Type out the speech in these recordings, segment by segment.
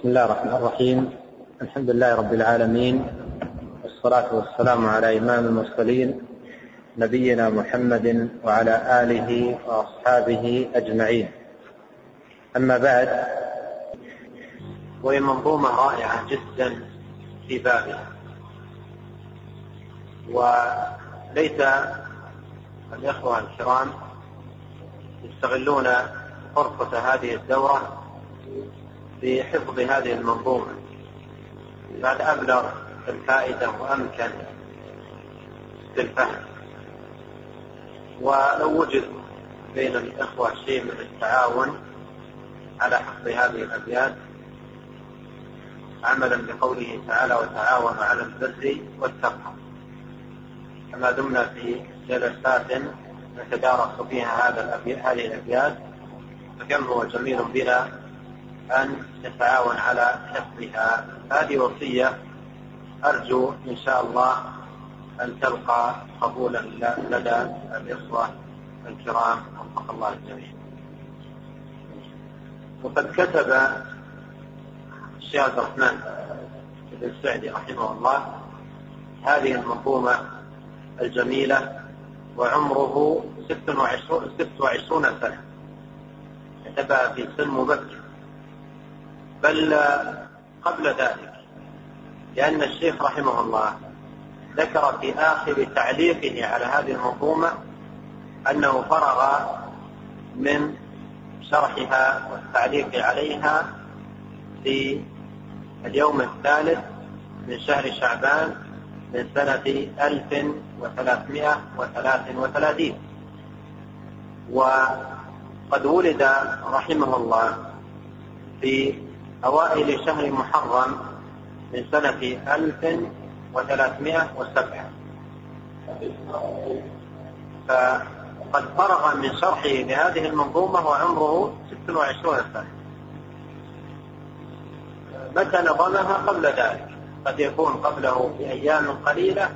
بسم الله الرحمن الرحيم. الحمد لله رب العالمين. والصلاة والسلام على إمام المرسلين نبينا محمد وعلى آله وأصحابه أجمعين. أما بعد وهي منظومة رائعة جدا في بابها. وليس الإخوة الكرام يستغلون فرصة هذه الدورة في حفظ هذه المنظومة. بعد أبلغ الفائدة وأمكن في الفهم ولو وجد بين الإخوة شيء من التعاون على حفظ هذه الأبيات عملا بقوله تعالى وتعاونوا على البر والتقوى. كما دمنا في جلسات نتدارس فيها هذا هذه الأبيات فكم هو جميل بنا أن نتعاون على حفظها. هذه وصية أرجو إن شاء الله أن تلقى قبولا لدى الإخوة الكرام. وفق الله الجميع. وقد كتب الشيخ عبد الرحمن بن السعدي رحمه الله هذه المنظومة الجميلة وعمره ست وعشرون, ست وعشرون سنة. كتبها في سن مبكر. بل قبل ذلك لأن الشيخ رحمه الله ذكر في آخر تعليقه على هذه المنظومة أنه فرغ من شرحها والتعليق عليها في اليوم الثالث من شهر شعبان من سنة ألف وثلاثمائة وثلاث وثلاثين. وقد ولد رحمه الله في أوائل شهر محرم من سنة ألف وثلاثمائة وسبعة. فقد فرغ من شرحه لهذه المنظومة وعمره ست وعشرون سنة. متى نظمها قبل ذلك؟ قد يكون قبله بأيام قليلة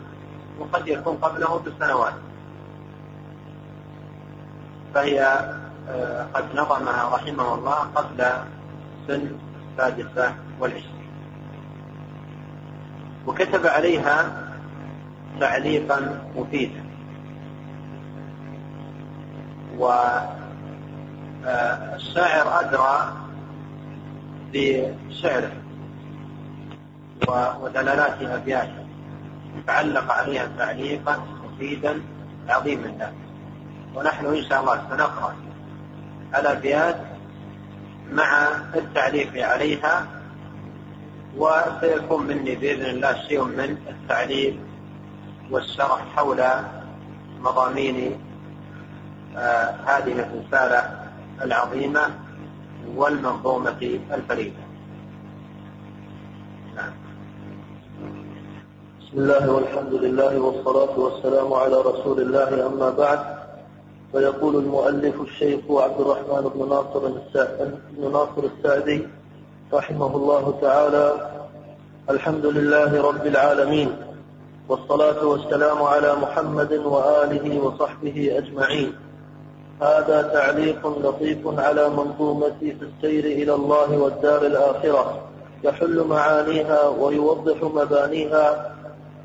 وقد يكون قبله بسنوات. فهي قد نظمها رحمه الله قبل سن السادسة والعشرين. وكتب عليها تعليقا مفيدا. والشاعر أدرى بشعره ودلالات أبياته فعلق عليها تعليقا مفيدا عظيما. له ونحن إن شاء الله سنقرأ الأبيات مع التعليق عليها وسيكون مني بإذن الله شيء من التعليق والشرح حول مضامين آه هذه الرسالة العظيمة والمنظومة الفريدة نعم. بسم الله والحمد لله والصلاة والسلام على رسول الله أما بعد فيقول المؤلف الشيخ عبد الرحمن بن ناصر بن ناصر السعدي رحمه الله تعالى الحمد لله رب العالمين والصلاة والسلام على محمد وآله وصحبه أجمعين. هذا تعليق لطيف على منظومة في السير إلى الله والدار الآخرة يحل معانيها ويوضح مبانيها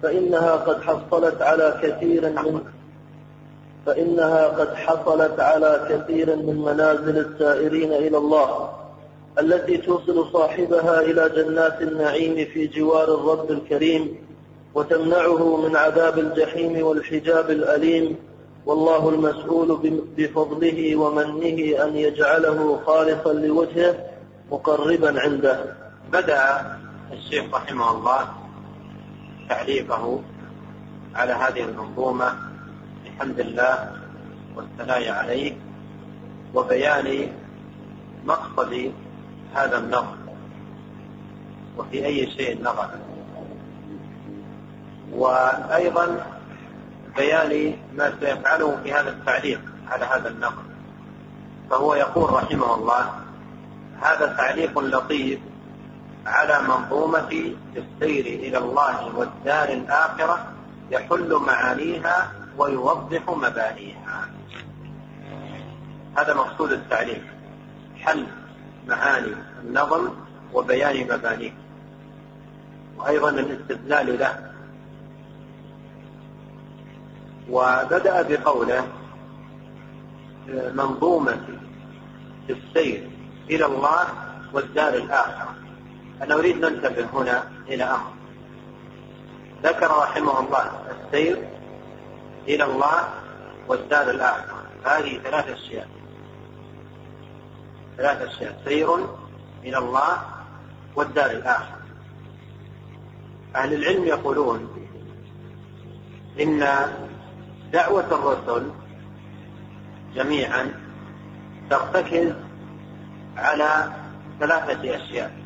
فإنها قد حصلت على كثير من فإنها قد حصلت على كثير من منازل السائرين إلى الله التي توصل صاحبها إلى جنات النعيم في جوار الرب الكريم وتمنعه من عذاب الجحيم والحجاب الأليم. والله المسؤول بفضله ومنه أن يجعله خالصا لوجهه مقربا عنده. بدأ الشيخ رحمه الله تعليقه على هذه المنظومة بحمد الله والثناء عليه وبيان مقصد هذا النظر وفي أي شيء نظر. وأيضا بيان ما سيفعله في هذا التعليق على هذا النقل فهو يقول رحمه الله هذا تعليق لطيف على منظومة السير إلى الله والدار الآخرة يحل معانيها ويوضح مبانيها. هذا مقصود التعليق حل معاني النظم وبيان مبانيه وأيضا الاستدلال له. وبدأ بقوله منظومة السير إلى الله والدار الآخرة. أنا أريد ننتبه هنا إلى أمر. ذكر رحمه الله السير إلى الله والدار الآخرة. هذه ثلاث أشياء. ثلاث أشياء. سير إلى الله والدار الآخرة. أهل العلم يقولون إن دعوة الرسل جميعا ترتكز على ثلاثة أشياء.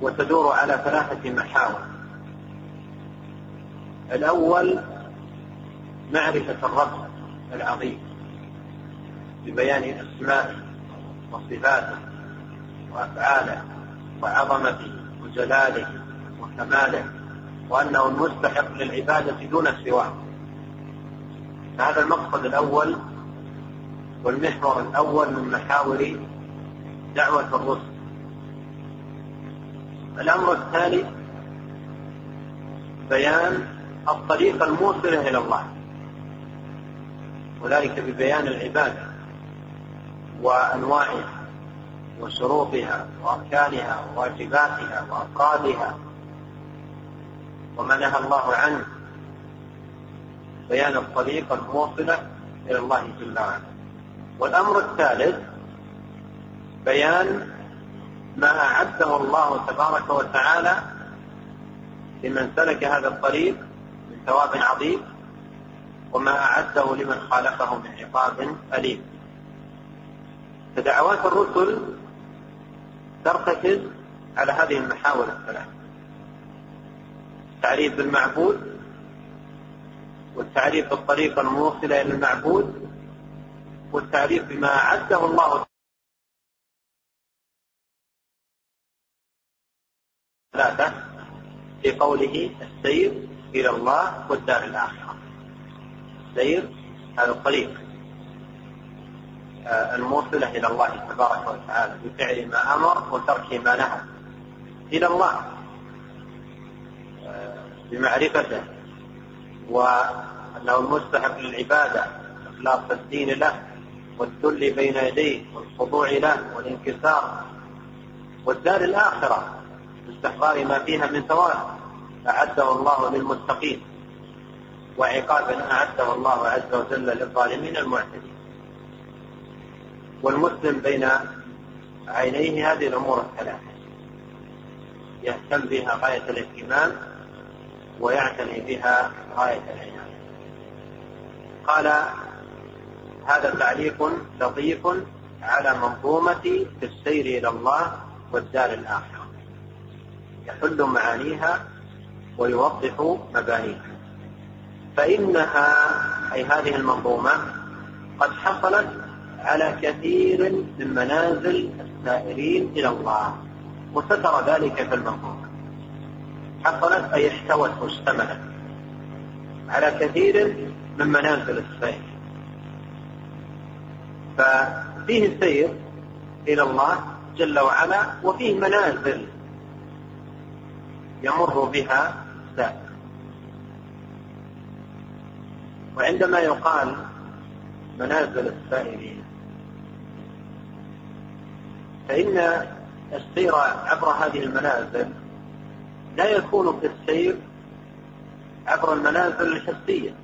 وتدور على ثلاثة محاور. الأول معرفة الرب العظيم ببيان أسمائه وصفاته وأفعاله وعظمته وجلاله وكماله وأنه المستحق للعبادة دون سواه هذا المقصد الأول والمحور الأول من محاور دعوة الرسل. الأمر الثاني بيان الطريق الموصلة إلى الله. وذلك ببيان العبادة وأنواعها وشروطها وأركانها وواجباتها وأفرادها وما نهى الله عنه بيان الطريق الموصلة إلى الله جل وعلا. والأمر الثالث بيان ما أعده الله تبارك وتعالى لمن سلك هذا الطريق ثواب عظيم وما أعده لمن خالفه من عقاب أليم. فدعوات الرسل ترتكز على هذه المحاور الثلاث. التعريف بالمعبود والتعريف بالطريقة الموصلة إلى المعبود والتعريف بما أعده الله ثلاثة في قوله السير إلى الله والدار الآخرة. السير هذا الطريق آه، الموصلة إلى الله تبارك وتعالى بفعل ما أمر وترك ما نهى. إلى الله. آه، بمعرفته. وأنه المستحق للعبادة إخلاص الدين له والذل بين يديه والخضوع له والانكسار. والدار الآخرة باستحضار ما فيها من ثواب أعده الله للمتقين وعقاب أعده الله عز وجل للظالمين المعتدين. والمسلم بين عينيه هذه الأمور الثلاثة. يهتم بها غاية الاهتمام ويعتني بها غاية العناية. قال هذا تعليق لطيف على منظومة السير إلى الله والدار الآخرة. يحل معانيها ويوضح مبانيها. فإنها أي هذه المنظومة قد حصلت على كثير من منازل السائرين إلى الله. وستر ذلك في المنظومة. حصلت أي احتوت واشتملت على كثير من منازل السير ففيه السير إلى الله جل وعلا وفيه منازل يمر بها السائر وعندما يقال منازل السائرين فإن السير عبر هذه المنازل لا يكون كالسير عبر المنازل الحسية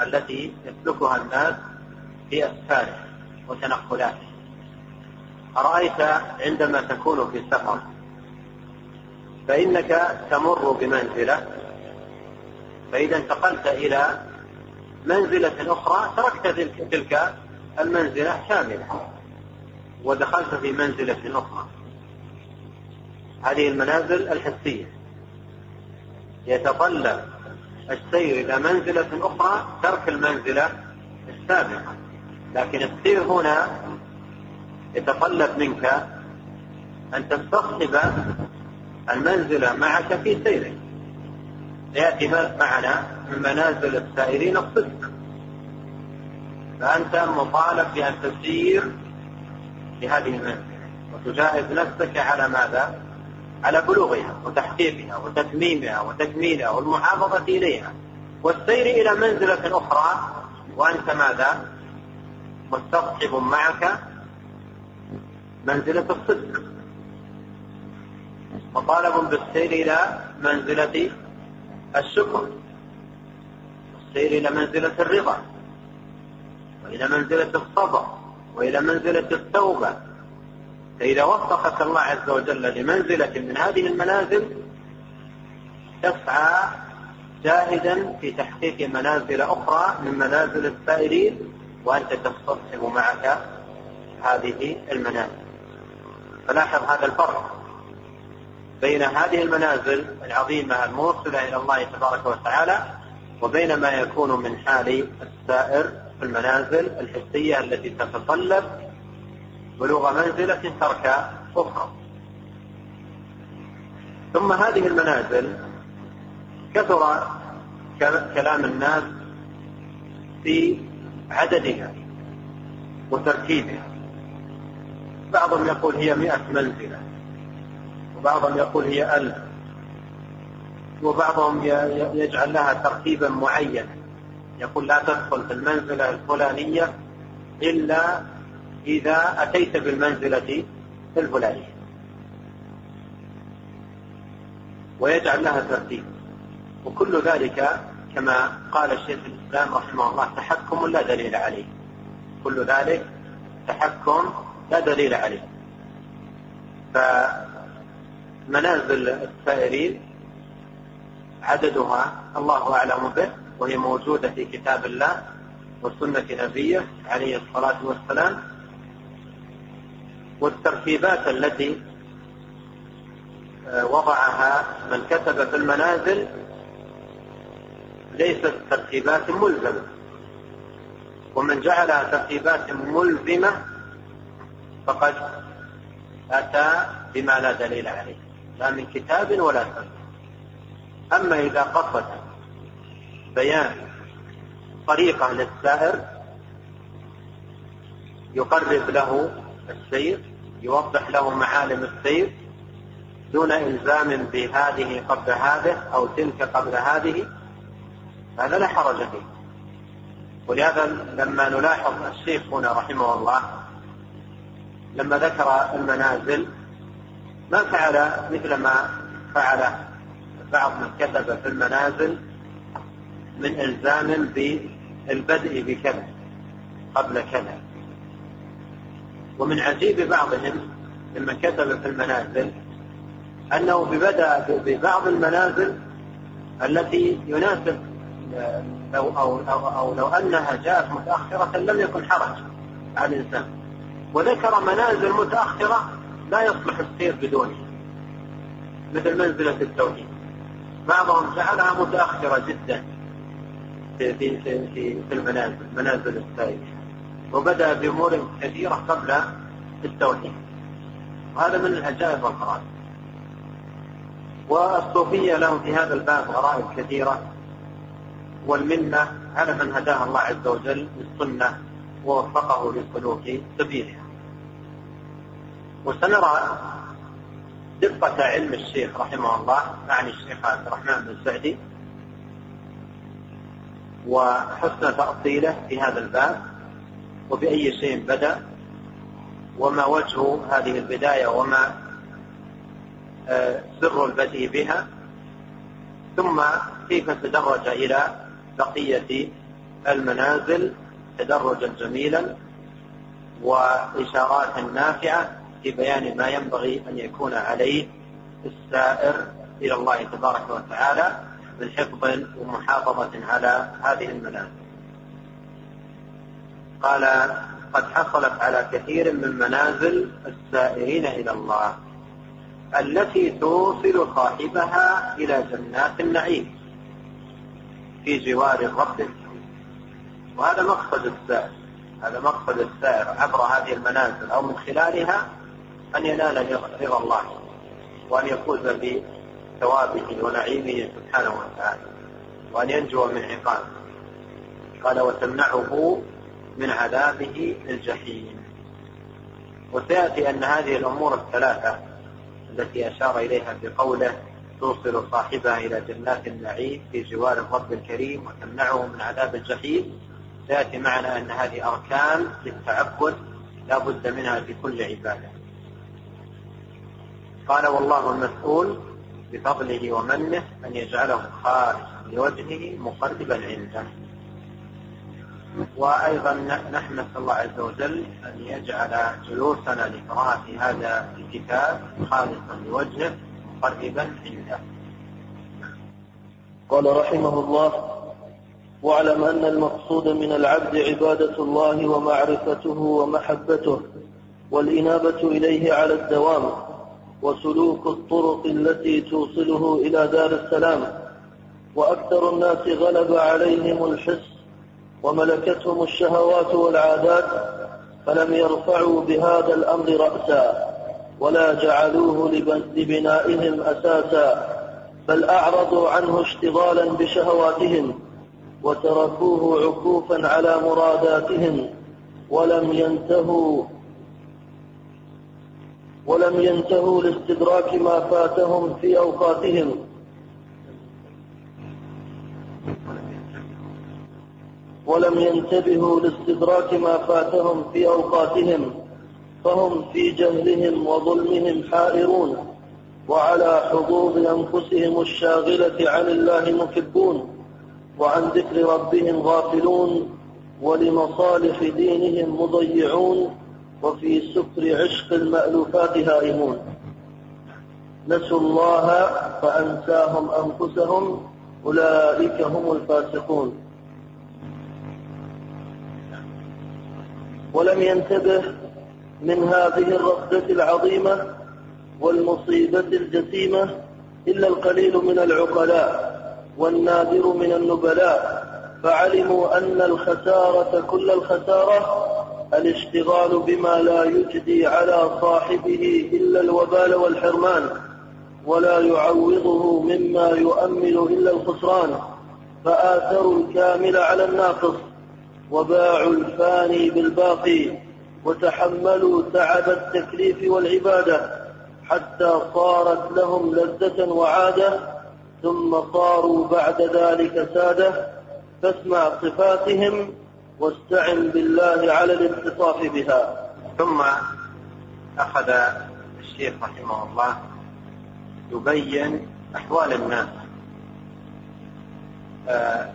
التي يسلكها الناس في أسفاره وتنقلاته. أرأيت عندما تكون في سفر فإنك تمر بمنزلة. فإذا انتقلت إلى منزلة أخرى تركت تلك المنزلة كاملة ودخلت في منزلة أخرى. هذه المنازل الحسية. يتطلب السير إلى منزلة أخرى ترك المنزلة السابقة. لكن السير هنا يتطلب منك أن تستصحب المنزلة معك في سيرك يأتي معنا من منازل السائرين الصدق فأنت مطالب بأن تسير في هذه المنزلة وتجاهد نفسك على ماذا؟ على بلوغها وتحقيقها وتتميمها وتكميلها والمحافظة إليها والسير إلى منزلة أخرى وأنت ماذا؟ مستصحب معك منزلة الصدق وطالب بالسير إلى منزلة الشكر والسير إلى منزلة الرضا وإلى منزلة الصبر وإلى منزلة التوبة. فإذا وفقك الله عز وجل لمنزلة من هذه المنازل تسعى جاهدا في تحقيق منازل أخرى من منازل السائرين وأنت تستصحب معك هذه المنازل. فلاحظ هذا الفرق. بين هذه المنازل العظيمة الموصلة إلى الله تبارك وتعالى وبين ما يكون من حال السائر في المنازل الحسية التي تتطلب بلوغ منزلة ترك أخرى. ثم هذه المنازل كثر كلام الناس في عددها وترتيبها بعضهم يقول هي مئة منزلة. وبعضهم يقول هي ألف وبعضهم يجعل لها ترتيبا معينا يقول لا تدخل في المنزلة الفلانية إلا إذا أتيت بالمنزلة الفلانية. ويجعل لها ترتيب. وكل ذلك كما قال الشيخ الإسلام رحمه الله تحكم لا دليل عليه. كل ذلك تحكم لا دليل عليه. فمنازل السائرين عددها الله أعلم به وهي موجودة في كتاب الله وسنة نبيه عليه الصلاة والسلام. والترتيبات التي وضعها من كتب في المنازل ليست ترتيبات ملزمة. ومن جعلها ترتيبات ملزمة فقد أتى بما لا دليل عليه. لا من كتاب ولا سنة. أما إذا قصد بيان طريقة للسائر يقرب له السير يوضح له معالم السير دون إلزام بهذه قبل هذه أو تلك قبل هذه هذا لا حرج فيه. ولهذا لما نلاحظ الشيخ هنا رحمه الله لما ذكر المنازل ما فعل مثل ما فعل بعض من كتب في المنازل من إلزام بالبدء بكذا قبل كذا. ومن عجيب بعضهم لما كتب في المنازل أنه بدأ ببعض المنازل التي يناسب لو أو, أو, أو لو أنها جاءت متأخرة لم يكن حرج على الإنسان. وذكر منازل متأخرة لا يصلح السير بدونها مثل منزلة التوحيد. بعضهم جعلها متأخرة جدا في في في في المنازل منازل السائر وبدأ بأمور كثيرة قبل التوحيد. وهذا من العجائب والغرائب والصوفية لهم في هذا الباب غرائب كثيرة. والمنة على من هداه الله عز وجل للسنة ووفقه لسلوك سبيلها. وسنرى دقة علم الشيخ رحمه الله أعني الشيخ عبد الرحمن بن سعدي وحسن تأصيله في هذا الباب وبأي شيء بدأ وما وجه هذه البداية وما آه، سر البدء بها ثم كيف تدرج إلى بقية المنازل تدرجا جميلا وإشارات نافعة في بيان ما ينبغي أن يكون عليه السائر إلى الله تبارك وتعالى من حفظ ومحافظة على هذه المنازل. قال قد حصلت على كثير من منازل السائرين إلى الله التي توصل صاحبها إلى جنات النعيم في جوار الرب وهذا مقصد السائر هذا مقصد السائر عبر هذه المنازل أو من خلالها أن ينال رضا الله وأن يفوز بثوابه ونعيمه سبحانه وتعالى وأن ينجو من عقابه قال وتمنعه من عذابه الجحيم. وسيأتي أن هذه الأمور الثلاثة التي أشار إليها بقوله توصل صاحبها إلى جنات النعيم في جوار الرب الكريم وتمنعه من عذاب الجحيم. سيأتي معنا أن هذه أركان للتعبد لا بد منها في كل عبادة. قال والله المسؤول بفضله ومنه أن يجعله خالصا لوجهه مقربا عنده. وأيضا نسأل الله عز وجل أن يجعل جلوسنا لقراءة هذا الكتاب خالصا لوجهه مقربا عنده. قال رحمه الله واعلم أن المقصود من العبد عبادة الله ومعرفته ومحبته والإنابة إليه على الدوام وسلوك الطرق التي توصله إلى دار السلام. وأكثر الناس غلب عليهم الحس وملكتهم الشهوات والعادات فلم يرفعوا بهذا الأمر رأسا ولا جعلوه لبنائهم أساسا بل أعرضوا عنه اشتغالا بشهواتهم وتركوه عكوفا على مراداتهم ولم ينتهوا ولم ينتهوا لاستدراك ما فاتهم في أوقاتهم. ولم ينتبهوا لاستدراك ما فاتهم في أوقاتهم فهم في جهلهم وظلمهم حائرون وعلى حظوظ أنفسهم الشاغلة عن الله مكبون وعن ذكر ربهم غافلون ولمصالح دينهم مضيعون وفي سكر عشق المألوفات هائمون. نسوا الله فأنساهم أنفسهم أولئك هم الفاسقون. ولم ينتبه من هذه الرصدة العظيمة والمصيبة الجسيمة إلا القليل من العقلاء والنادر من النبلاء. فعلموا أن الخسارة كل الخسارة الاشتغال بما لا يجدي على صاحبه إلا الوبال والحرمان ولا يعوضه مما يؤمل إلا الخسران. فآثروا الكامل على الناقص وباعوا الفاني بالباقي وتحملوا تعب التكليف والعبادة حتى صارت لهم لذة وعادة ثم صاروا بعد ذلك سادة. فاسمع صفاتهم واستعن بالله على الاتصاف بها. ثم أخذ الشيخ رحمه الله يبين أحوال الناس. آه،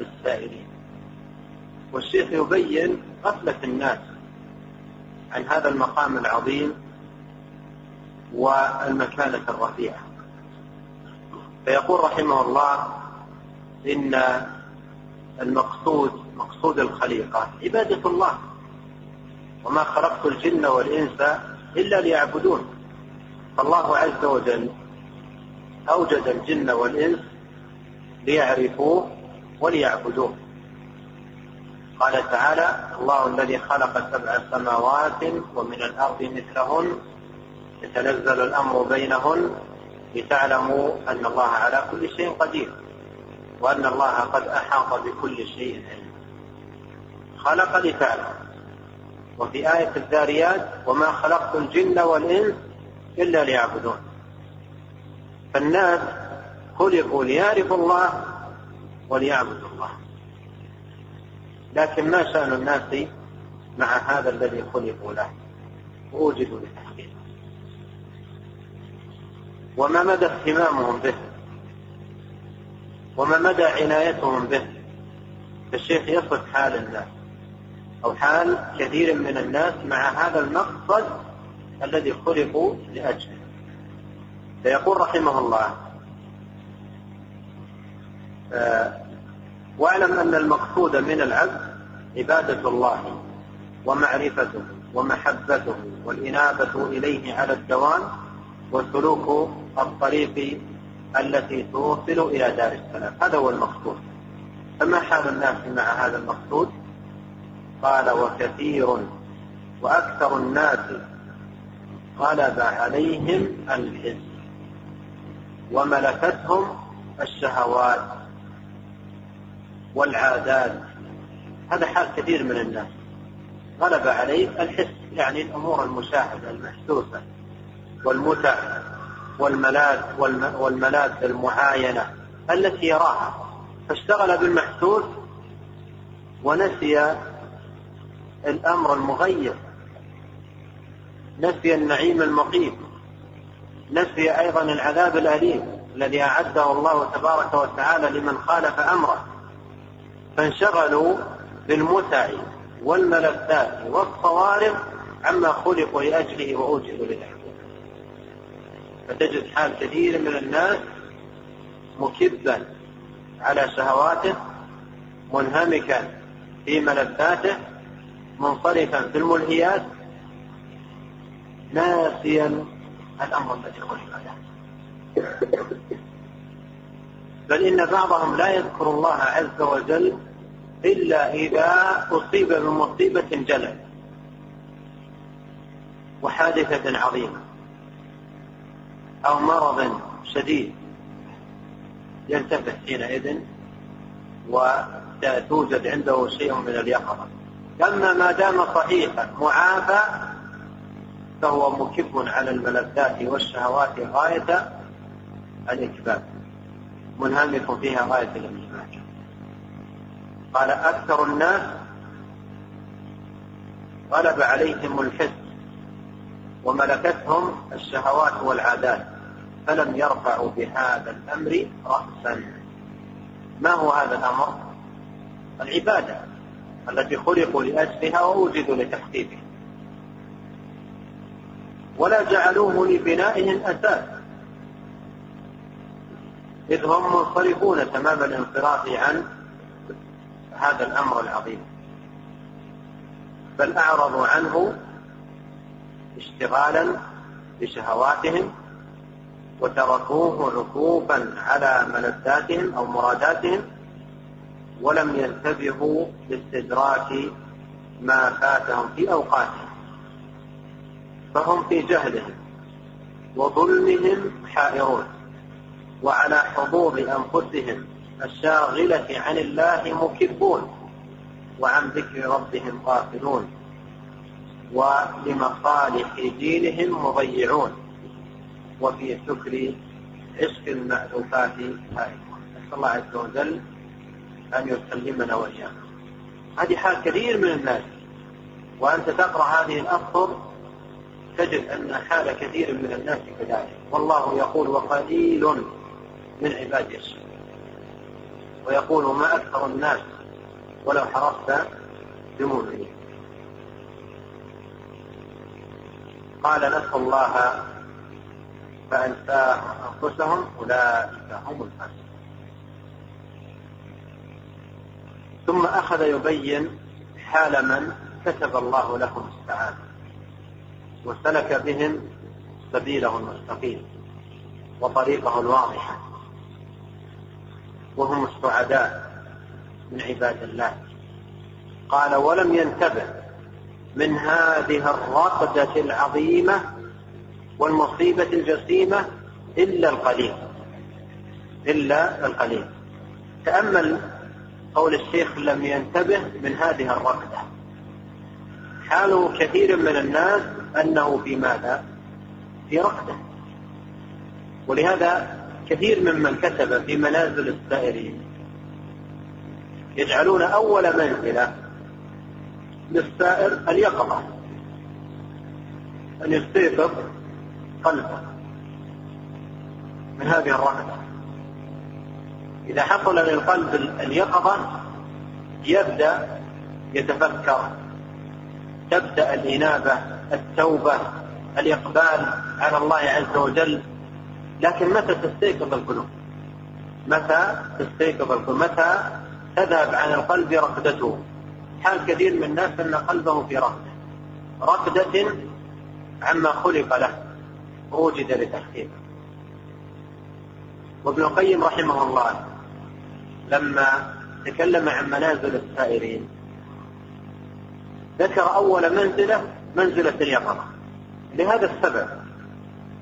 السائلين. والشيخ يبين غفلة الناس عن هذا المقام العظيم والمكانة الرفيعة. فيقول رحمه الله إن المقصود مقصود الخليقة عبادة الله. وما خلقت الجن والإنس إلا ليعبدون. فالله عز وجل أوجد الجن والإنس ليعرفوه وليعبدوه. قال تعالى الله الذي خلق سبع سماوات ومن الأرض مثلهن يتنزل الأمر بينهن لتعلموا أن الله على كل شيء قدير وأن الله قد أحاط بكل شيء علما خلق لتعلم. وفي آية الذاريات وما خلقت الجن والإنس إلا ليعبدون. فالناس خلقوا ليعرفوا الله وليعبدوا الله. لكن ما شأن الناس مع هذا الذي خلقوا له؟ ووجدوا لتحقيقه وما مدى اهتمامهم به؟ وما مدى عنايتهم به؟ فالشيخ يصف حال الناس أو حال كثير من الناس مع هذا المقصد الذي خلقوا لأجله. فيقول رحمه الله آه، واعلم أن المقصود من العبد عبادة الله ومعرفته ومحبته والإنابة إليه على الدوام وسلوك الطريق التي توصل إلى دار السلام. هذا هو المقصود. فما حال الناس مع هذا المقصود؟ قال وكثير وأكثر الناس غلب عليهم الحس وملكتهم الشهوات والعادات. هذا حال كثير من الناس. غلب عليه الحس يعني الأمور المشاهدة المحسوسة والمتع والملاذ والملاذ المعاينة التي يراها. فاشتغل بالمحسوس ونسي الأمر المغير. نسي النعيم المقيم. نسي أيضا العذاب الأليم الذي أعده الله تبارك وتعالى لمن خالف أمره. فانشغلوا بالمتع والملذات والصوارف عما خلقوا لأجله وأوجدوا لأجله فتجد حال كثير من الناس مكبا على شهواته منهمكا في ملذاته منصرفا في الملهيات. ناسيا الأمر الذي خلق له بل إن بعضهم لا يذكر الله عز وجل إلا إذا أصيب بمصيبة جلل وحادثة عظيمة. أو مرض شديد ينتبه حينئذ وتوجد عنده شيء من اليقظة. أما ما دام صحيحا معافى فهو مكب على الملذات والشهوات غاية الإكباب منهمك فيها غاية الانهماك قال أكثر الناس غلب عليهم الحس وملكتهم الشهوات والعادات. فلم يرفعوا بهذا الأمر رأسا. ما هو هذا الأمر؟ العبادة التي خلقوا لأجلها ووجدوا لتحقيقها ولا جعلوه لبنائهم أساس. إذ هم منصرفون تمام الانصراف عن هذا الأمر العظيم. بل أعرضوا عنه اشتغالا بشهواتهم وتركوه عكوفا على ملذاتهم أو مراداتهم ولم ينتبهوا لاستدراك ما فاتهم في أوقاتهم. فهم في جهلهم وظلمهم حائرون وعلى حضور أنفسهم الشاغلة عن الله مكبون وعن ذكر ربهم غافلون ولمصالح دينهم مضيعون. وفي شكر عشق المألوفات هائمون نسأل الله عز وجل أن يسلمنا وإياكم. هذه حال كثير من الناس وأنت تقرأ هذه الأسطر تجد أن حال كثير من الناس كذلك. والله يقول وقليل من الشكور ويقول ما أكثر الناس ولو حرصت بمؤمنين. قال نسوا الله فأنساهم أنفسهم أولئك هم الفاسقون. ثم أخذ يبين حال من كتب الله لهم السعادة وسلك بهم سبيله المستقيم وطريقه الواضحة وهم السعداء من عباد الله. قال ولم ينتبه من هذه الرقدة العظيمة والمصيبة الجسيمة إلا القليل. إلا القليل. تأمل قول الشيخ لم ينتبه من هذه الرقدة حال كثير من الناس أنه في ماذا؟ في رقدة ولهذا كثير ممن كتب في منازل السائرين يجعلون أول منزلة للسائر اليقظة أن يستيقظ قلبه من هذه الرقدة إذا حصل للقلب اليقظة يبدأ يتفكر تبدأ الإنابة التوبة الإقبال على الله عز وجل. لكن متى تستيقظ القلوب؟ متى تستيقظ القلوب؟ متى تذهب عن القلب رقدته حال كثير من الناس أن قلبه في رقدة رقدة عما خلق له. ووجد لتحقيقه وابن القيم رحمه الله لما تكلم عن منازل السائرين ذكر أول منزلة منزلة اليقظة. لهذا السبب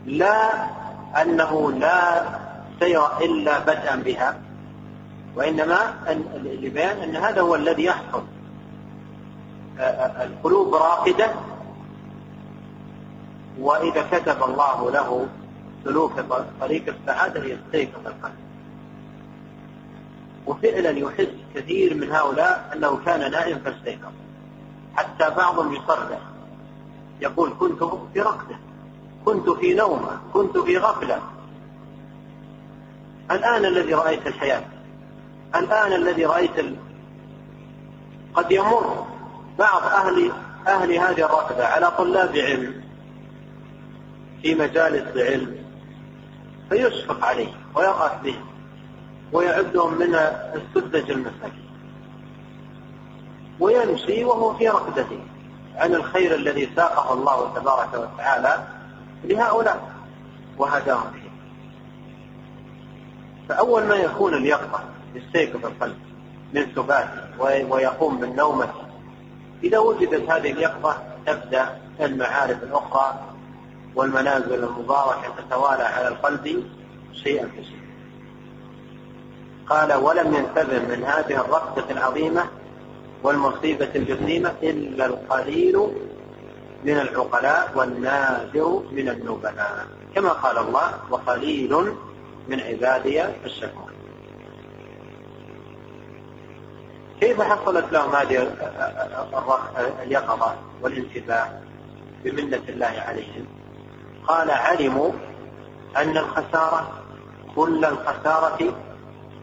لا أنه لا سير إلا بدءا بها وإنما لبيان أن هذا هو الذي يحصل القلوب راقدة وإذا كتب الله له سلوك طريق السعادة يستيقظ القلب. وفعلا يحس كثير من هؤلاء أنه كان نائم فاستيقظ. حتى بعضهم يصرح يقول كنت في رقدة كنت في نومة كنت في غفلة. الآن الذي رأيت الحياة الآن الذي رأيت ال... قد يمر بعض أهل أهل هذه الرقبة على طلاب علم في مجالس العلم فيشفق عليه ويرأف به ويعدهم من السذج المساكين. ويمشي وهو في رقدته عن الخير الذي ساقه الله تبارك وتعالى لهؤلاء وهداهم فيه فأول ما يكون اليقظة يستيقظ القلب من سباته ويقوم من إذا وجدت هذه اليقظة تبدأ المعارف الأخرى والمنازل المباركة تتوالى على القلب شيئا فشيئا قال ولم ينتبه من هذه الرقدة العظيمة والمصيبة الجسيمة إلا القليل من العقلاء والنادر من النبلاء. كما قال الله وقليل من عبادي الشكور. كيف حصلت لهم هذه اليقظة والانتباه بمنة الله عليهم؟ قال علموا أن الخسارة كل الخسارة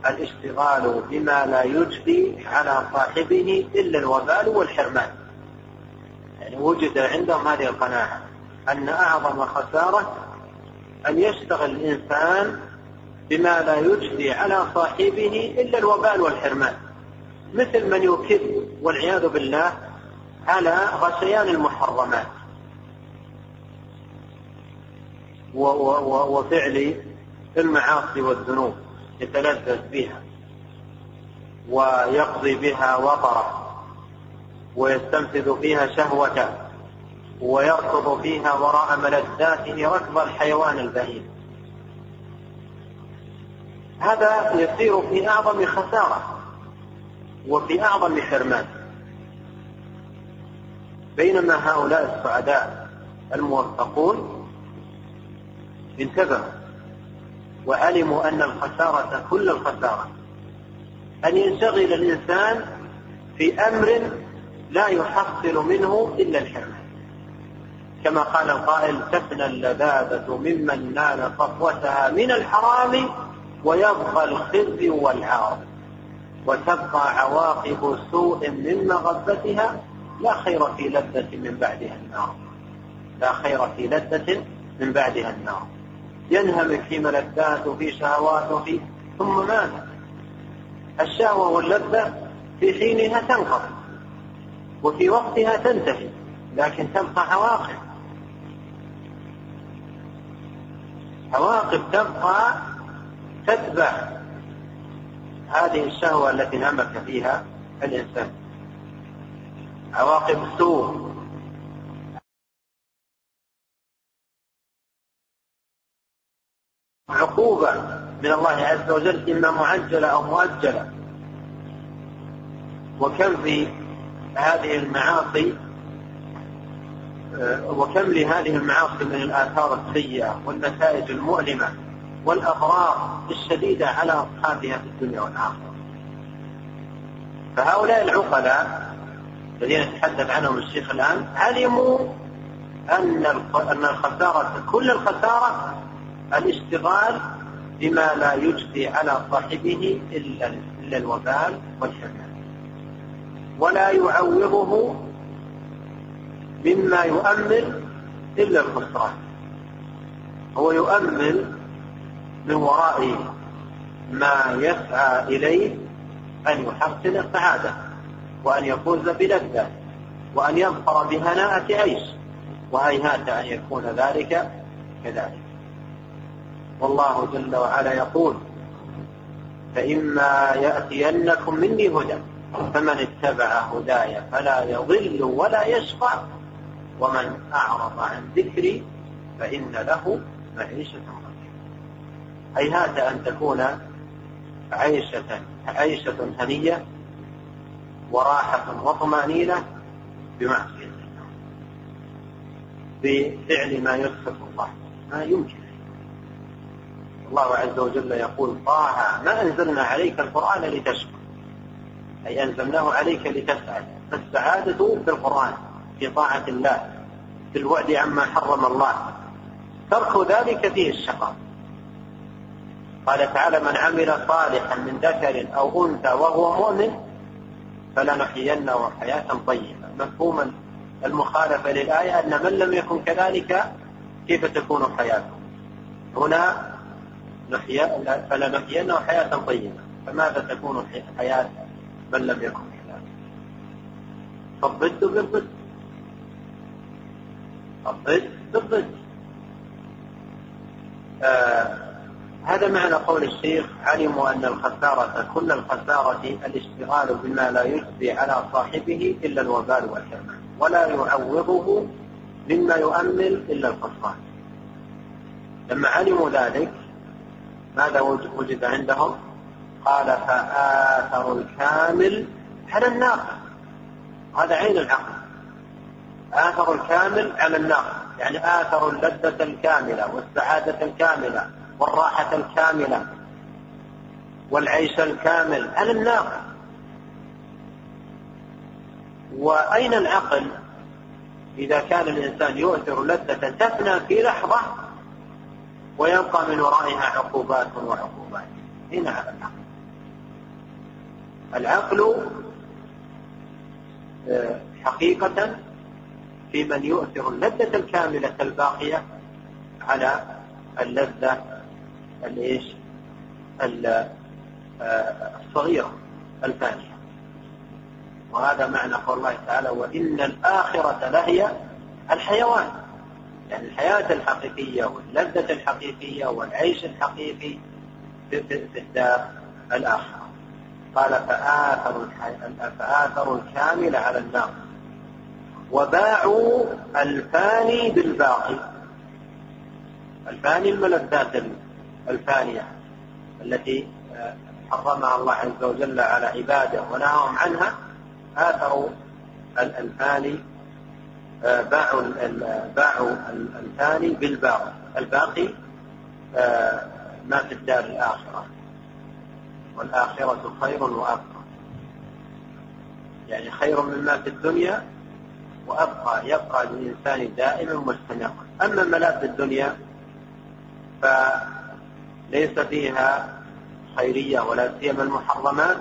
الاشتغال بما لا يجدي على صاحبه إلا الوبال والحرمان. يعني وجد عندهم هذه القناعة أن أعظم خسارة أن يشتغل الإنسان بما لا يجدي على صاحبه إلا الوبال والحرمان. مثل من يكذب والعياذ بالله على غشيان المحرمات. وفعل المعاصي والذنوب يتلذذ بها ويقضي بها وطره ويستنفذ فيها شهوته ويركض فيها وراء ملذاته ركض الحيوان البهيم. هذا يصير في أعظم خسارة وفي أعظم حرمان. بينما هؤلاء السعداء الموفقون انتبهوا. وعلموا أن الخسارة كل الخسارة. أن ينشغل الإنسان في أمر لا يحصل منه إلا الحرمان كما قال القائل تفنى اللذاذة ممن نال صفوتها من الحرام ويبقى الخزي والعار. وتبقى عواقب سوء من مغبتها لا خير في لذة من بعدها النار. لا خير في لذة من بعدها النار. ينهمك في ملذات وفي شهوات وفي ثم ماذا الشهوة واللذة في حينها تنقضي وفي وقتها تنتهي لكن تبقى عواقب. عواقب تبقى تتبع هذه الشهوة التي نمك فيها الإنسان. عواقب سوء عقوبة من الله عز وجل إما معجلة أو مؤجلة. وكم في هذه المعاصي آه، وكم لهذه المعاصي من الآثار السيئة والنتائج المؤلمة والأضرار الشديدة على أصحابها في الدنيا والآخرة. فهؤلاء العقلاء الذين يتحدث عنهم الشيخ الآن علموا أن أن الخسارة كل الخسارة الاشتغال بما لا يجدي على صاحبه إلا الوبال والحرمان ولا يعوضه مما يؤمل إلا الخسران. هو يؤمل من وراء ما يسعى إليه أن يحصل السعادة وأن يفوز بلذة وأن يظفر بهناءة عيش وهيهات أن يكون ذلك كذلك. والله جل وعلا يقول فإما يأتينكم مني هدى فمن اتبع هداي فلا يضل ولا يشقى ومن أعرض عن ذكري فإن له معيشة ضنكا هيهات أن تكون عيشة عيشة هنية وراحة وطمأنينة بمعصية بفعل ما يسخط الله ما يمكن. الله عز وجل يقول طه ما أنزلنا عليك القرآن لتشقى. أي أنزلناه عليك لتسعد فالسعادة بالقرآن في طاعة الله في الوعد عما حرم الله. ترك ذلك فيه الشقاء. قال تعالى من عمل صالحا من ذكر أو أنثى وهو مؤمن فلنحيينه حياة طيبة. مفهوما المخالفة للآية أن من لم يكن كذلك كيف تكون حياته؟ هنا فلنحيينه حياة طيبة. فماذا تكون حياة من لم يكن كذلك فالضد بالضد. الضد بالضد. آه هذا معنى قول الشيخ علموا أن الخسارة كل الخسارة الاشتغال بما لا يجزي على صاحبه إلا الوبال والحرمان ولا يعوضه مما يؤمل إلا الخسران. لما علموا ذلك ماذا وجد عندهم؟ قال فآثروا الكامل على الناقص هذا عين العقل. آثروا الكامل على الناقص يعني آثروا اللذة الكاملة والسعادة الكاملة والراحة الكاملة والعيش الكامل على الناقص وأين العقل؟ إذا كان الإنسان يؤثر لذة تفنى في لحظة ويبقى من ورائها عقوبات وعقوبات. هنا على العقل العقل آه، حقيقة في من يؤثر اللذة الكاملة الباقية على اللذة الإيش؟ آه، الصغيرة الفانية. وهذا معنى قول الله تعالى وإن الآخرة لهي الحيوان. يعني الحياة الحقيقية واللذة الحقيقية والعيش الحقيقي الدار الآخرة. قال فآثروا فآثروا الكامل على الناقص وباعوا الفاني بالباقي. الفاني الملذات الفانية التي آه، حرمها الله عز وجل على عباده ونهاهم عنها. آثروا الفاني باعوا باعوا الفاني بالباقي. الباقي آه، ما في الدار الآخرة. والآخرة خير وأبقى. يعني خير مما في الدنيا وأبقى يبقى للإنسان دائما مستمرا. أما ملاذ الدنيا فليس فيها خيرية ولا سيما المحرمات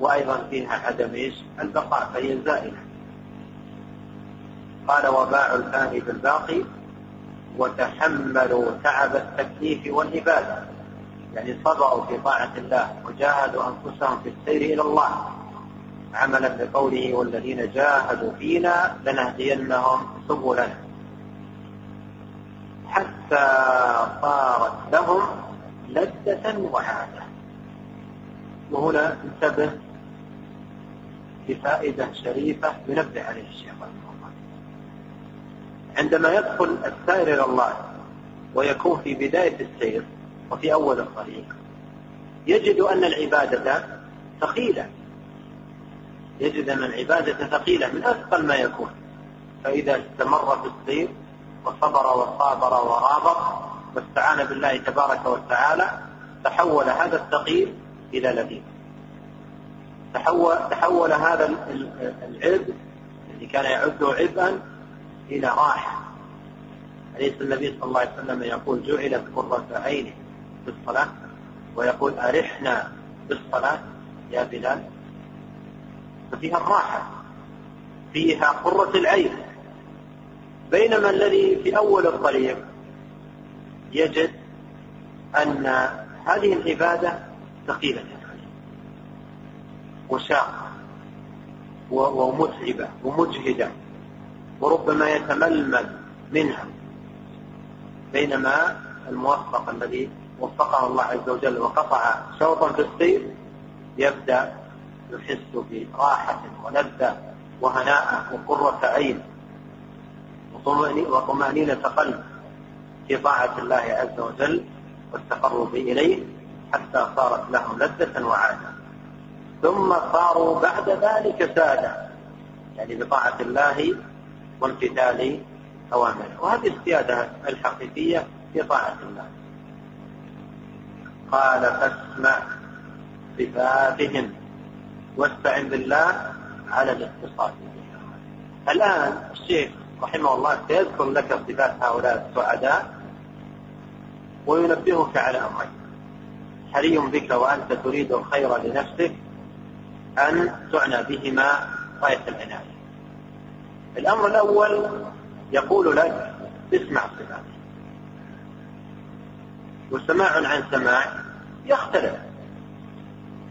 وأيضا فيها عدم البقاء فهي زائلة. قال وباعوا الفاني بالباقي وتحملوا تعب التكليف والعبادة يعني صبروا في طاعة الله وجاهدوا أنفسهم في السير إلى الله. عملا بقوله والذين جاهدوا فينا لنهدينهم سبلنا. حتى صارت لهم لذة وعادة. وهنا انتبه بفائدة شريفة ينبه عليه الشيخ عندما يدخل السائر إلى الله ويكون في بداية السير وفي أول الطريق يجد أن العبادة ثقيلة. يجد أن العبادة ثقيلة من أثقل ما يكون. فإذا استمر في السير وصبر وصابر ورابط واستعان بالله تبارك وتعالى تحول هذا الثقيل إلى لذيذ. تحول, تحول هذا العبء الذي كان يعده عبئا إلى راحة. أليس النبي صلى الله عليه وسلم يقول جعلت قرة عيني في الصلاة ويقول أرحنا بالصلاة يا بلال. ففيها الراحة فيها قرة العين. بينما الذي في أول الطريق يجد أن هذه العبادة ثقيلة. وشاقة ومتعبة ومجهدة. وربما يتململ منها بينما الموفق الذي وفقه الله عز وجل وقطع شوطا في السير يبدأ يحس براحة ولذة وهناء وقرة عين وطمأنينة قلب في طاعة الله عز وجل والتقرب إليه حتى صارت لهم لذة وعادة. ثم صاروا بعد ذلك سادة يعني بطاعة الله وامتثال أوامره. وهذه السيادة الحقيقية في طاعة الله. قال فاسمع صفاتهم واستعن بالله على الاتصال بها الآن الشيخ رحمه الله سيذكر لك صفات هؤلاء السعداء وينبهك على أمرين. حري بك وأنت تريد الخير لنفسك أن تعنى بهما غاية العناية. الأمر الأول يقول لك اسمع صفاته وسماع عن سماع يختلف.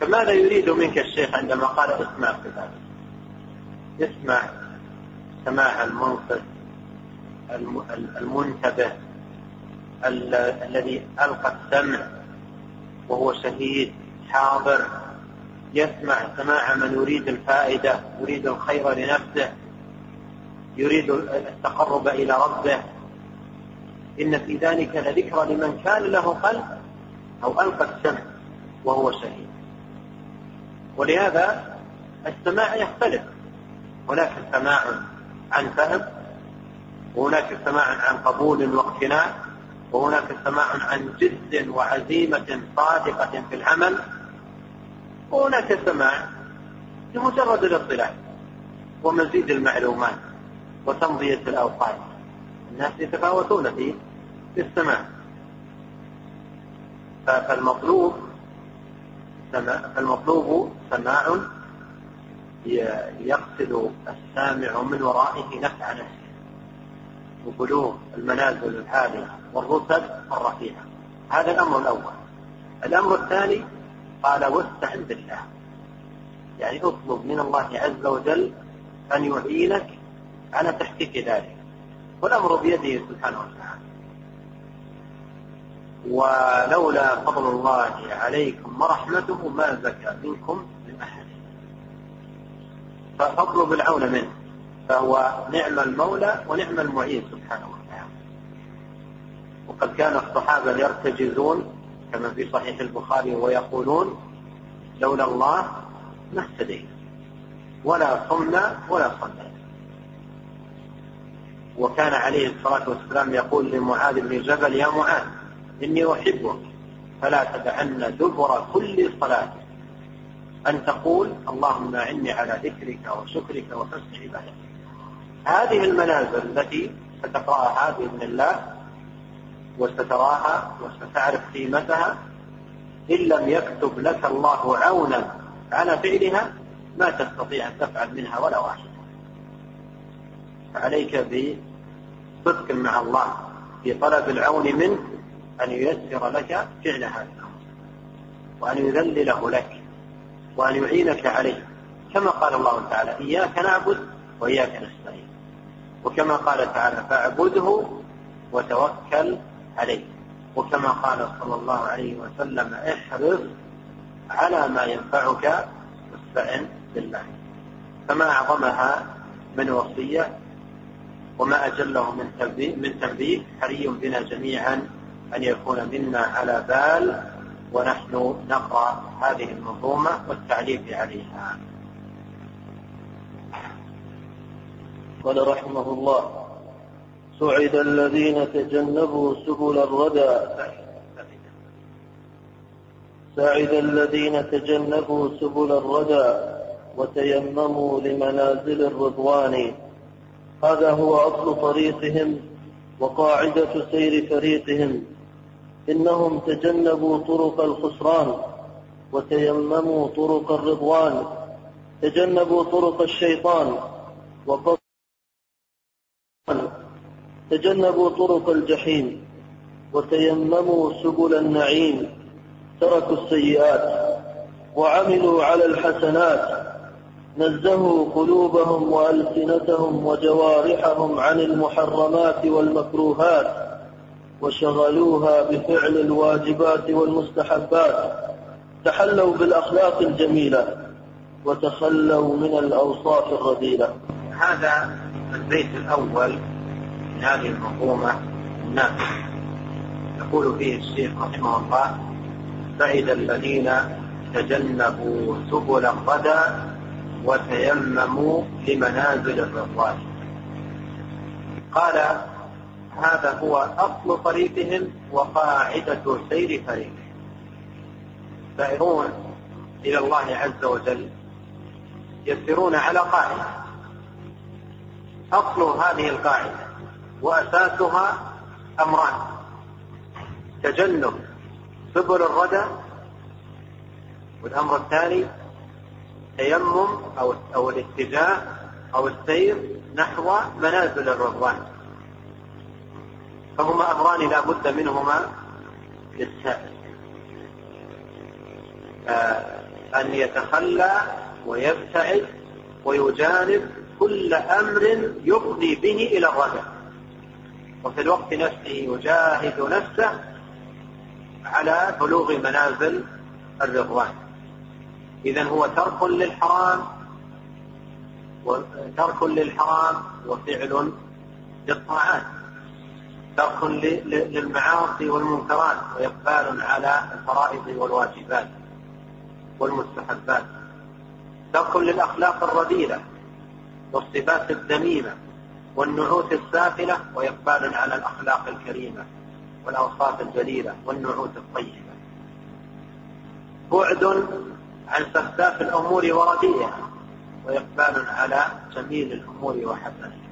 فماذا يريد منك الشيخ عندما قال اسمع صفاته اسمع سماع المنصت المنتبه الذي ألقى السمع وهو شهيد حاضر. يسمع سماع من يريد الفائدة يريد الخير لنفسه. يريد التقرب إلى ربه. إن في ذلك لذكرى لمن كان له قلب أو ألقى السمع وهو شهيد ولهذا السماع يختلف. هناك سماع عن فهم وهناك سماع عن قبول واقتناع وهناك سماع عن جد وعزيمة صادقة في العمل وهناك سماع لمجرد الاطلاع ومزيد المعلومات. وتمضية الأوقات. الناس يتفاوتون في في السماع. فالمطلوب فالمطلوب سماع يقصد السامع من ورائه نفع نفسه. وبلوغ المنازل العالية والرتب الرفيعة. هذا الأمر الأول. الأمر الثاني قال واستعن بالله. يعني اطلب من الله عز وجل أن يعينك على تحقيق ذلك. والأمر بيده سبحانه وتعالى. ولولا فضل الله عليكم ورحمته ما زكى منكم من أحد. فاطلب العون منه. فهو نعم المولى ونعم المعين سبحانه وتعالى. وقد كان الصحابة يرتجزون كما في صحيح البخاري ويقولون لولا الله ما اهتدينا. ولا صمنا ولا صلينا. وكان عليه الصلاة والسلام يقول لمعاذ بن جبل يا معاذ إني أحبك فلا تدعن دبر كل صلاة أن تقول اللهم أعني على ذكرك وشكرك وحسن عبادتك. هذه المنازل التي ستقرأها بإذن الله وستراها وستعرف قيمتها إن لم يكتب لك الله عونا على فعلها ما تستطيع أن تفعل منها ولا واحدة. فعليك بصدق مع الله في طلب العون منه أن ييسر لك فعل هذا الأمر وأن يذلله لك وأن يعينك عليه. كما قال الله تعالى إياك نعبد وإياك نستعين. وكما قال تعالى فاعبده وتوكل عليه. وكما قال صلى الله عليه وسلم احرص على ما ينفعك واستعن بالله. فما أعظمها من وصية وما أجله من تنبيه, من تنبيه حري بنا جميعا أن يكون منا على بال ونحن نقرأ هذه المنظومة والتعليق عليها. قال رحمه الله سعد الذين تجنبوا سبل الردى. سعد الذين تجنبوا سبل الردى وتيمموا لمنازل الرضوان. هذا هو أصل طريقهم وقاعدة سير فريقهم. إنهم تجنبوا طرق الخسران وتيمموا طرق الرضوان. تجنبوا طرق الشيطان تجنبوا طرق الجحيم وتيمموا سبل النعيم. تركوا السيئات وعملوا على الحسنات. نزهوا قلوبهم وألسنتهم وجوارحهم عن المحرمات والمكروهات وشغلوها بفعل الواجبات والمستحبات. تحلوا بالأخلاق الجميلة وتخلوا من الأوصاف الرذيلة. هذا البيت الأول من هذه المنظومة النافعة يقول فيه الشيخ رحمه الله سعد الذين تجنبوا سبل الردى وتيمموا لمنازل الرضوان. قال هذا هو أصل طريقهم وقاعدة سير طريقهم سائرون إلى الله عز وجل يسيرون على قاعدة. أصل هذه القاعدة وأساسها أمران تجنب سبل الردى والأمر الثاني تيمم أو أو الاتجاه أو السير نحو منازل الرضوان. فهما أمران لا بد منهما للسائل. آه، أن يتخلى ويبتعد ويجانب كل أمر يفضي به إلى الردى وفي الوقت نفسه يجاهد نفسه على بلوغ منازل الرضوان. إذا هو ترك للحرام ترك للحرام وفعل للطاعات. ترك للمعاصي والمنكرات وإقبال على الفرائض والواجبات والمستحبات. ترك للأخلاق الرذيلة والصفات الذميمة والنعوت السافلة وإقبال على الأخلاق الكريمة والأوصاف الجليلة والنعوت الطيبة. بعد عن سفساف الأمور ورديئها وإقبال على جميل الأمور وحسنها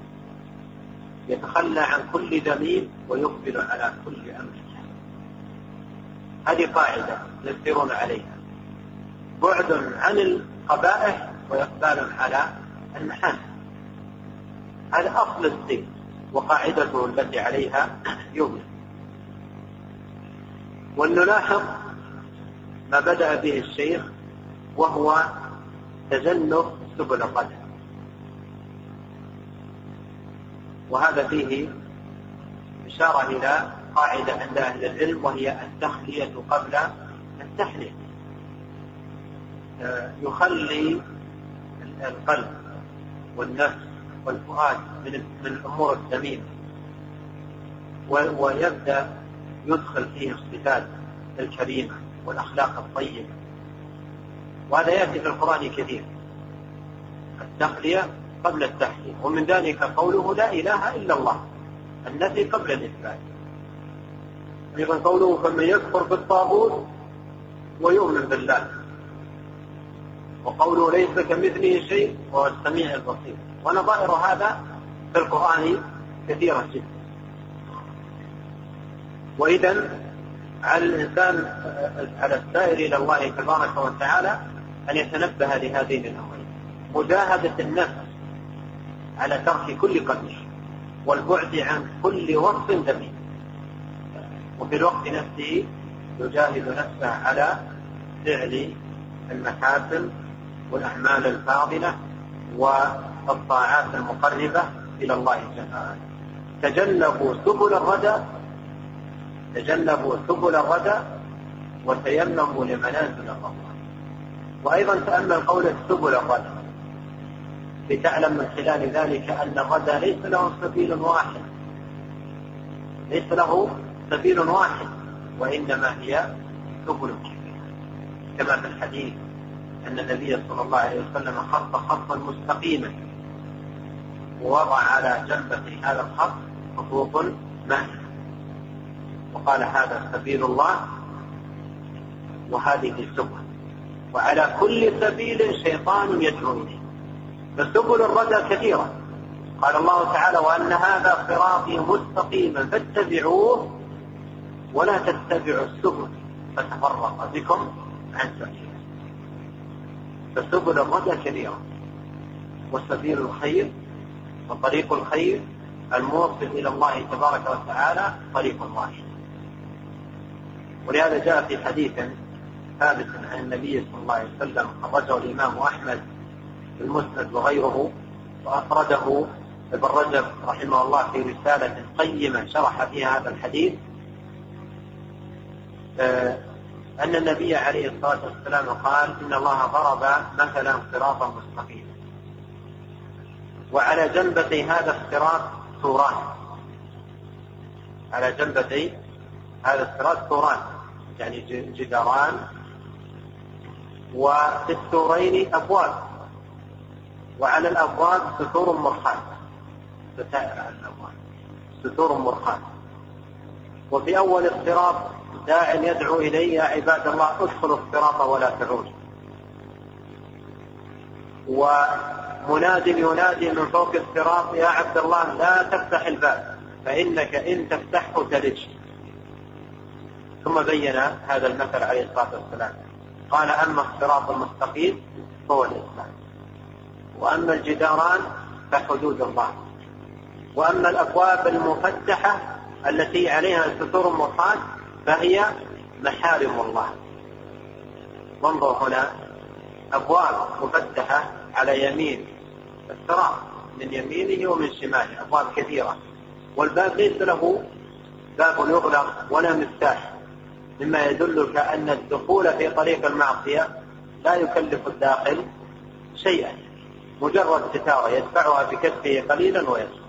يتخلى عن كل ذميم ويقبل على كل أمر. هذه قاعدة يسيرون عليها. بعد عن القبائح وإقبال على المحاسن هذا أصل الدين وقاعدته التي عليها يبنى ولنلاحظ ما بدأ به الشيخ وهو تجنب سبل الرجع وهذا فيه إشارة إلى قاعدة عند أهل العلم وهي التخلية قبل التحلية آه، يخلي القلب والنفس والفؤاد من الأمور الذميمه ويبدأ يدخل فيه الصفات الكريمة والأخلاق الطيبة. وهذا يأتي في القرآن كثير التخليه قبل التحليه ومن ذلك قوله لا إله إلا الله النفي قبل الإثبات. أيضا قوله فمن يكفر بالطاغوت ويؤمن بالله. وقوله ليس كمثله شيء وهو السميع البصير. ونظائر هذا في القرآن كثيرة جدا. وإذا على الإنسان على السائر إلى الله تبارك وتعالى أن يتنبه لهذين الأمرين مجاهدة النفس على ترك كل قدر والبعد عن كل وصف ذميم وفي الوقت نفسه يجاهد نفسه على فعل المحاسن والأعمال الفاضلة والطاعات المقربة إلى الله تعالى تجنبوا سبل الردى تجنبوا سبل الردى وتيمموا لمنازل الرضا وأيضا تأمل قول سبل الردى لتعلم من خلال ذلك أن الردى ليس له سبيل واحد. ليس له سبيل واحد وإنما هي سبل. كما في الحديث أن النبي صلى الله عليه وسلم خط خطا مستقيما ووضع على جنبة هذا الخط خطوط مائية وقال هذا سبيل الله وهذه سبل. وعلى كل سبيل شيطان يدعو إليه. فسبل الردى كثيرة. قال الله تعالى وأن هذا صراطي مستقيما فاتبعوه ولا تتبعوا السبل. فتفرق بكم عن سبيله فسبل الردى كثيرة. وسبيل الخير وطريق الخير الموصل إلى الله تبارك وتعالى طريق واحد. ولهذا جاء في حديث ثابت عن النبي صلى الله عليه وسلم خرجه الإمام أحمد في المسند وغيره وأخرجه ابن رجب رحمه الله في رسالة قيمة شرح فيها هذا الحديث. آه، أن النبي عليه الصلاة والسلام قال إن الله ضرب مثلا صراطا مستقيما وعلى جنبتي هذا الصراط سوران. على جنبتي هذا الصراط سوران يعني جداران. وفي السورين أبواب. وعلى الأبواب ستور مرخاة ستائر على الأبواب. ستور مرخاة وفي أول الصراط داع يدعو إلي يا عباد الله ادخلوا الصراط ولا تعودوا. ومناد ينادي من فوق الصراط يا عبد الله لا تفتح الباب فإنك إن تفتحه تلج. ثم بين هذا المثل عليه الصلاة والسلام. قال أما الصراط المستقيم فهو الإسلام. وأما الجداران فحدود الله. وأما الأبواب المفتحة التي عليها الستور المرخاة فهي محارم الله. وانظر هنا أبواب مفتحة على يمين الصراط من يمينه ومن شماله أبواب كثيرة. والباب ليس له باب يغلق ولا مفتاح. مما يدلك أن الدخول في طريق المعصية لا يكلف الداخل شيئا مجرد ستارة يدفعها بكفه قليلا ويدخل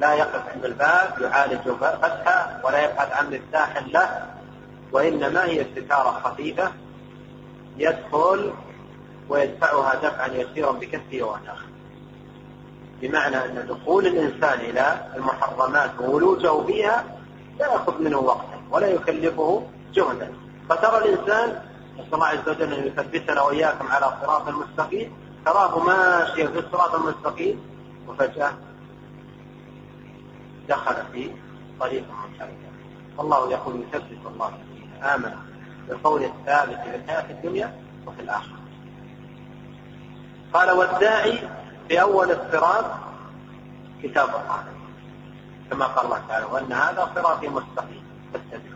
لا يقف عند الباب يعالج فتحه ولا يبحث عن مفتاح له وإنما هي ستارة خفيفة يدخل ويدفعها دفعا يسيرا بكفه وداخل بمعنى أن دخول الإنسان إلى المحرمات وولوجه فيها لا يأخذ منه وقتا ولا يكلفه جهدا. فترى الإنسان نسأل الله عز وجل أن يثبتنا وإياكم على صراط المستقيم تراه ماشيا في الصراط المستقيم وفجأة دخل في طريق منحرفة الله يقول يثبت الله آمنوا بالقول الثابت في الحياة الدنيا وفي الآخرة. قال والداعي في أول الصراط كتاب الله كما قال الله تعالى وأن هذا صراطي مستقيم فاتبعوه.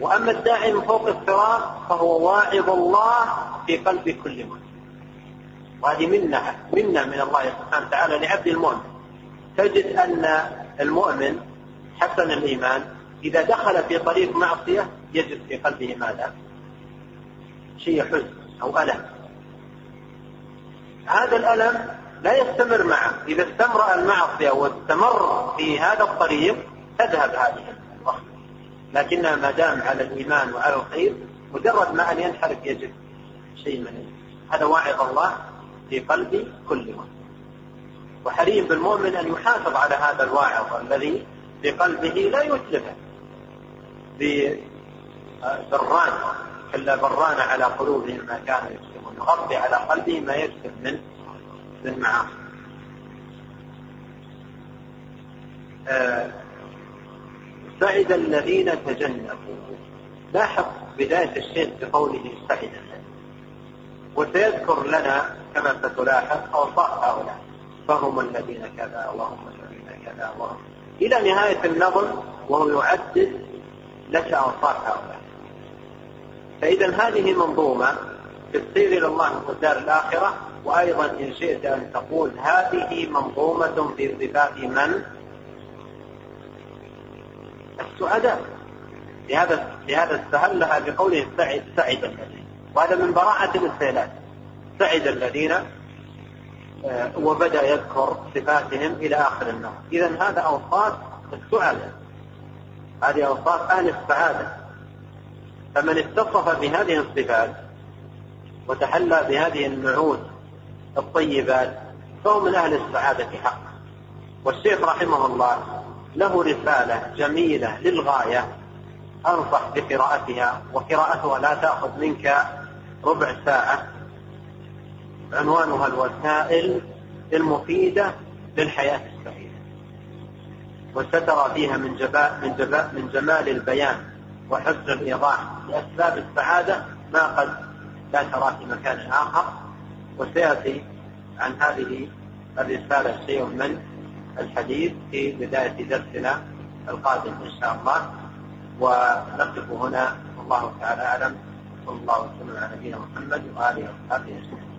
وأما الداعي من فوق الصراط فهو واعظ الله في قلب كل مسلم وهذه منة منة من الله سبحانه وتعالى لعبد المؤمن. تجد أن المؤمن حسن الإيمان إذا دخل في طريق معصية يجد في قلبه ماذا؟ شيء حزن أو ألم. هذا الألم لا يستمر معه. إذا استمر المعصية واستمر في هذا الطريق تذهب هذه. لكنها ما دام على الإيمان وعلى الخير مجرد ما أن ينحرف يجد شيء من هذا. واعظ الله في قلب كل مسلم وحري بالمؤمن أن يحافظ على هذا الواعظ الذي في قلبه لا يتلفه بالران كلا بران على قلوبهم ما كانوا يكسبون يغطي على قلبه ما يكسب من من معاصي. آه، سعد الذين تجنبوا. لاحظ بداية الشيء بقوله سعد وسيذكر لنا كما ستلاحظ أوصاف هؤلاء. فهم الذين كذا وهم الذين كذا وهم. إلى نهاية النظم وهو يعدد لك أوصاف هؤلاء. فإذا هذه منظومة تسير إلى الله في الدار الآخرة وأيضا إن شئت أن تقول هذه منظومة في صفات من؟ السعداء لهذا لهذا استهلها بقوله سعد سعد الذين. وهذا من براعة الاستهلال. سعد الذين آه، وبدأ يذكر صفاتهم إلى آخر النص إذا هذا أوصاف السعداء هذه أوصاف أهل السعادة. فمن اتصف بهذه الصفات وتحلى بهذه النعوت الطيبات فهو من أهل السعادة حقا. والشيخ رحمه الله له رسالة جميلة للغاية أنصح بقراءتها وقراءتها لا تأخذ منك ربع ساعة. عنوانها الوسائل المفيدة للحياة السعيدة. وسترى فيها من جباء من جباء من جمال البيان وحسن الإيضاح لأسباب السعادة. ما قد لا ترى في مكان آخر. وسيأتي عن هذه الرسالة شيء من الحديث في بداية درسنا القادم إن شاء الله ونقف هنا. والله تعالى أعلم. صلى الله وسلم على نبينا محمد وآله وصحبه أجمعين.